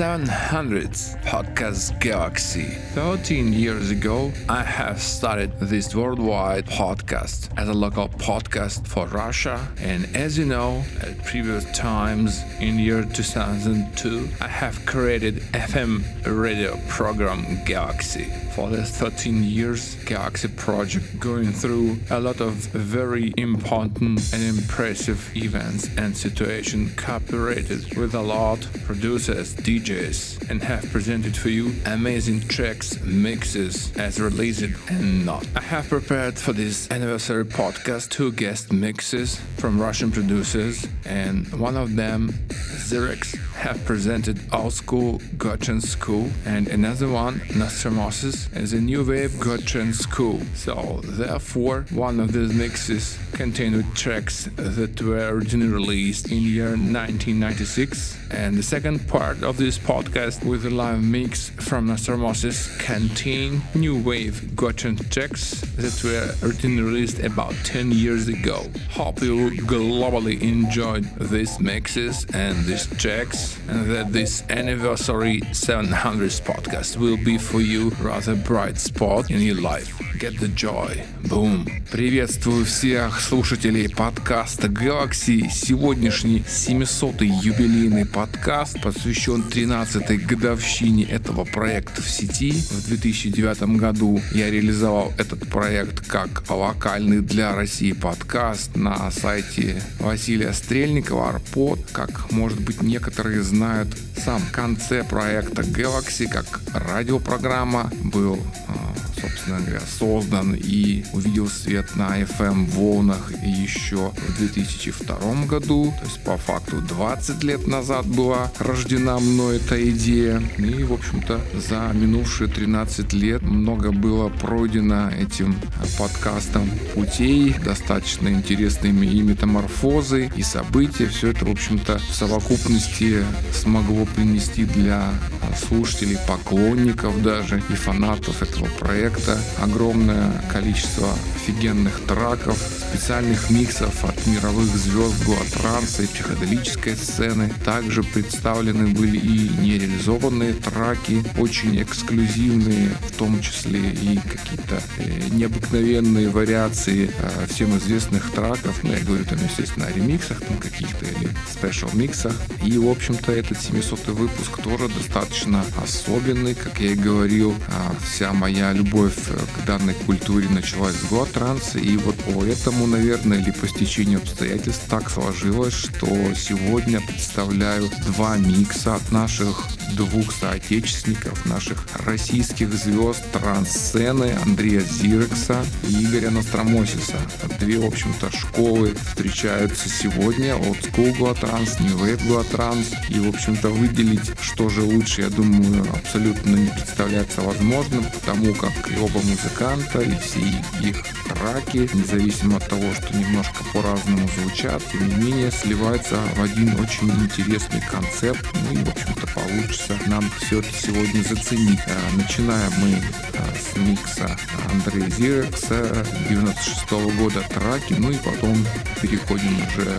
700th Podcast Galaxy. 13 years ago, I have started this worldwide podcast as a local podcast for Russia. And as you know, at previous times in year 2002, I have created FM radio program Galaxy for the 13 years Galaxy project going through a lot of very important and impressive events and situations cooperated with a lot producers, DJs and have presented for you amazing tracks, mixes as released and not. I have prepared for this anniversary podcast two guest mixes from Russian producers and one of them Xerex have presented Old School Gotchan School and another one Nostromoses as a new wave Gotchan School. So therefore one of these mixes contained tracks that were originally released in year 1996 and the second part of this podcast with a live mix from Nostromosis contain new wave Gotchan tracks that were originally released about 10 years ago. Hope you globally enjoyed these mixes and these tracks and that this anniversary 700th podcast will be for you rather bright spot in your life. Get the joy. Boom. Приветствую всех слушателей подкаста Galaxy. Сегодняшний 700-й юбилейный подкаст подкаст посвящен 13-й годовщине этого проекта в сети. В 2009 году я реализовал этот проект как локальный для России подкаст на сайте Василия Стрельникова, Арпод. Как, может быть, некоторые знают, сам конце проекта Galaxy как радиопрограмма был а, собственно говоря, создан и увидел свет на FM волнах еще в 2002 году. То есть, по факту, 20 лет назад была рождена мной эта идея. И, в общем-то, за минувшие 13 лет много было пройдено этим подкастом путей, достаточно интересными и метаморфозы, и события. Все это, в общем-то, в совокупности смогло принести для слушателей, поклонников даже и фанатов этого проекта огромное количество офигенных траков, специальных миксов от мировых звезд гуатранса и психоделической сцены. Также представлены были и нереализованные траки, очень эксклюзивные, в том числе и какие-то э, необыкновенные вариации э, всем известных траков. Ну, я говорю там, естественно, о ремиксах там каких-то или спешл миксах. И, в общем-то, этот 700 выпуск тоже достаточно особенный, как я и говорил. А вся моя любовь к данной культуре началась с Гуатранса, и вот по этому, наверное, или по стечению обстоятельств так сложилось, что сегодня представляю два микса от наших двух соотечественников, наших российских звезд трансцены Андрея Зирекса и Игоря Настромосиса. Две, в общем-то, школы встречаются сегодня, от School Guatrans, New Wave Guatrans, и, в общем-то, выделить, что же лучше, я думаю, абсолютно не представляется возможным, потому как и оба музыканта, и все их траки, независимо от того, что немножко по-разному звучат, тем не менее сливается в один очень интересный концепт. Ну и, в общем-то, получится нам все это сегодня заценить. А, начинаем мы а, с микса Андрея Зирекса 96 -го года траки, ну и потом переходим уже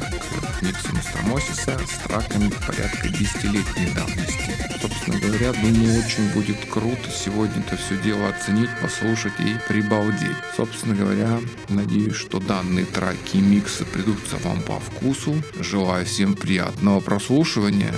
к миксу Мастамосиса с траками порядка 10-летней давности. Собственно говоря, думаю, очень будет круто сегодня это все дело оценить, послушать и прибалдеть. Собственно говоря, надеюсь, что данные траки и миксы придутся вам по вкусу. Желаю всем приятного прослушивания.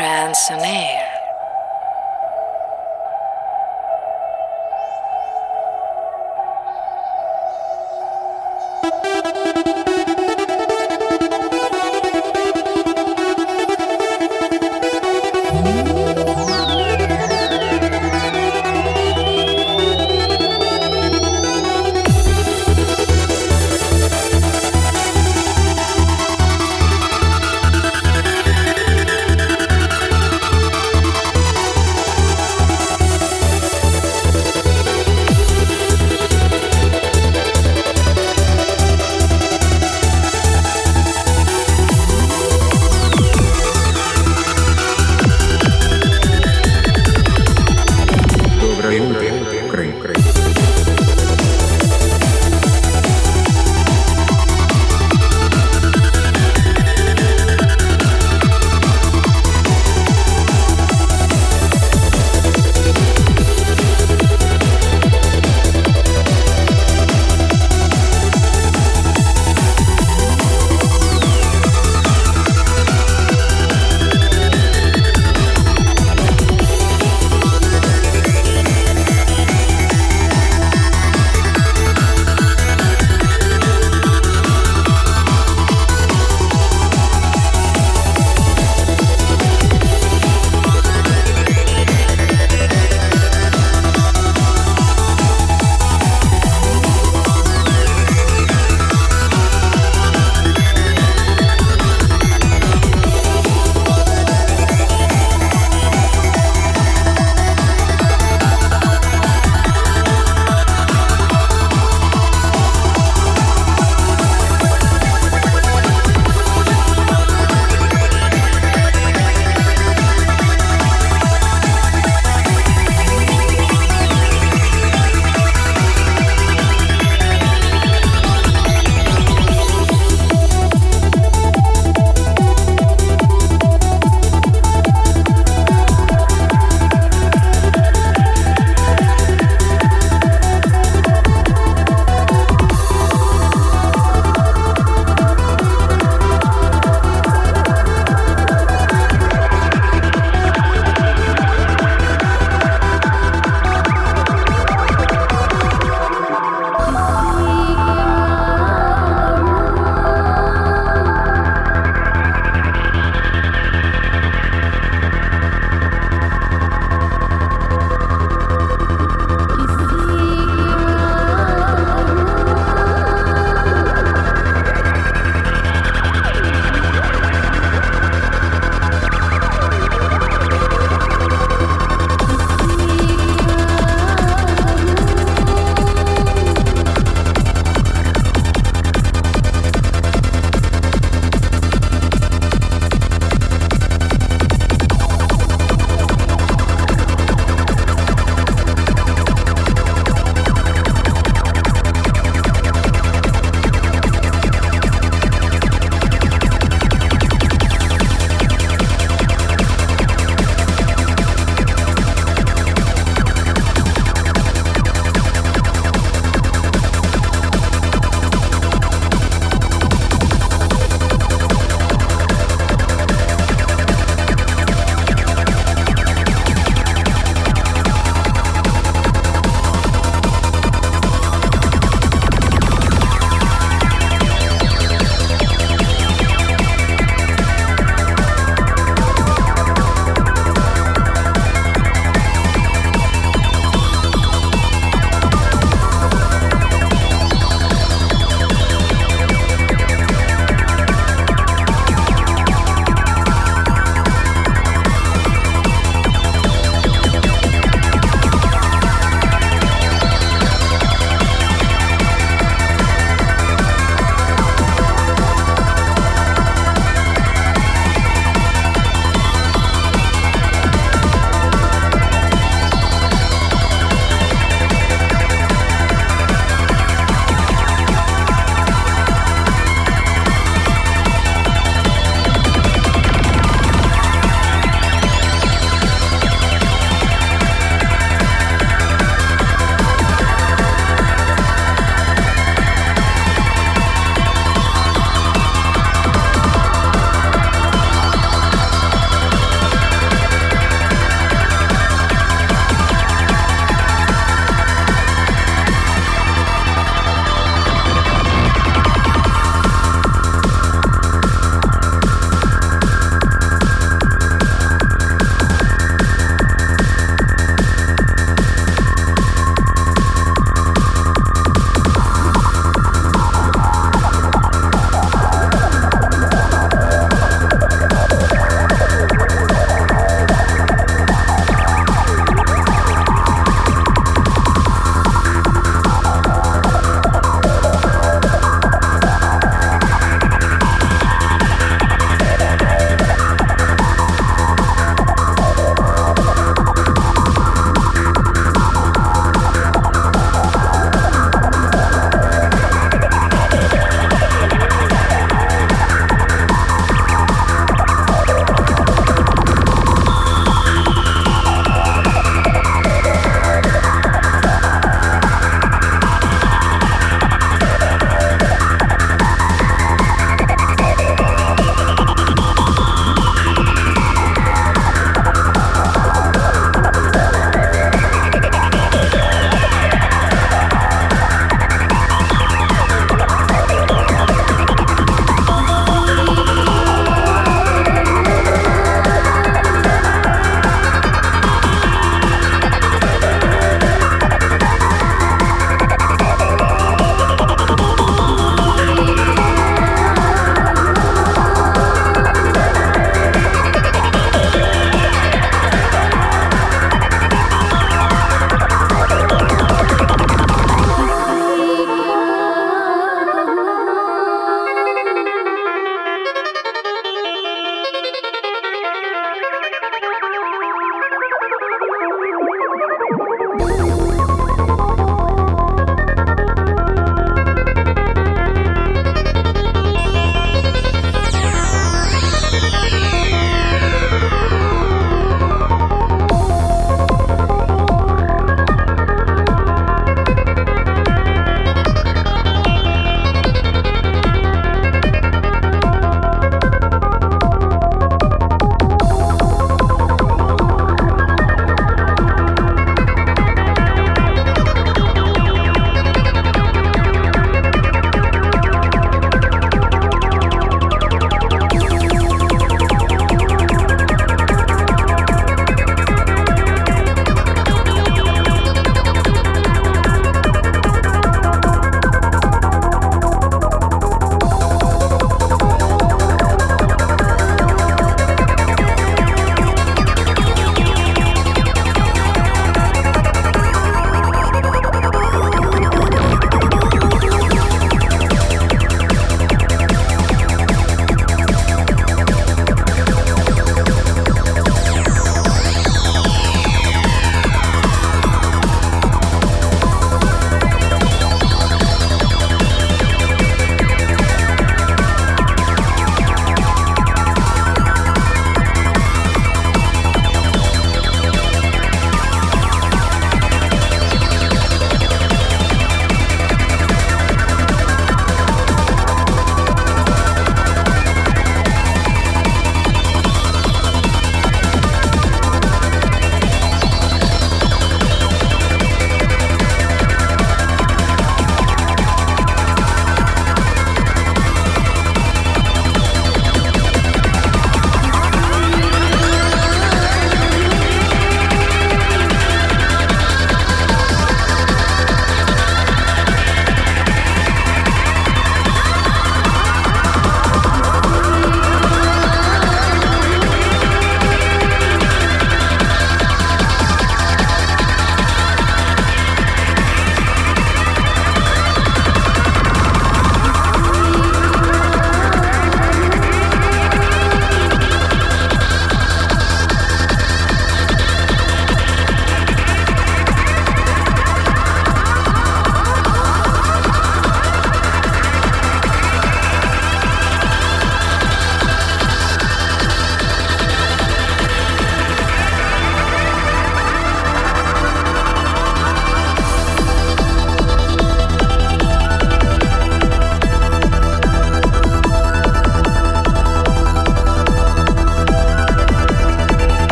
Trance on Air.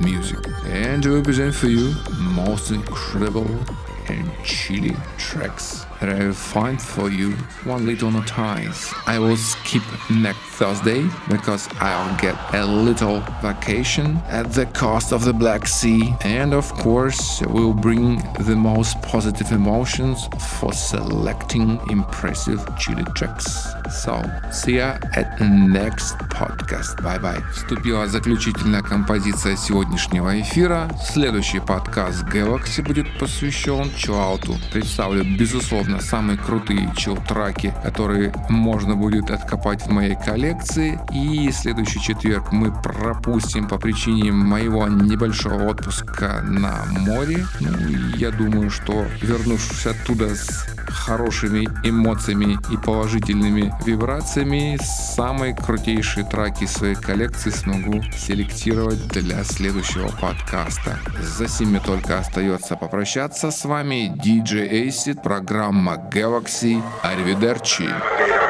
Music. And we present for you most incredible and chilly tracks that I will find for you one little notice. I will skip next Thursday because I'll get a little vacation at the coast of the Black Sea and of course will bring the most positive emotions for selecting impressive chili tracks. So, see ya at next podcast. Bye bye. Вступила заключительная композиция сегодняшнего эфира. Следующий подкаст Galaxy будет посвящен чиллауту. Представлю, безусловно, самые крутые чил-траки, которые можно будет откопать в моей коллекции. И следующий четверг мы пропустим по причине моего небольшого отпуска на море. Ну, я думаю, что вернувшись оттуда с хорошими эмоциями и положительными вибрациями, самые крутейшие траки своей коллекции смогу селектировать для следующего подкаста. За сими только остается попрощаться с вами. DJ Acid, программа Galaxy. Arrivederci.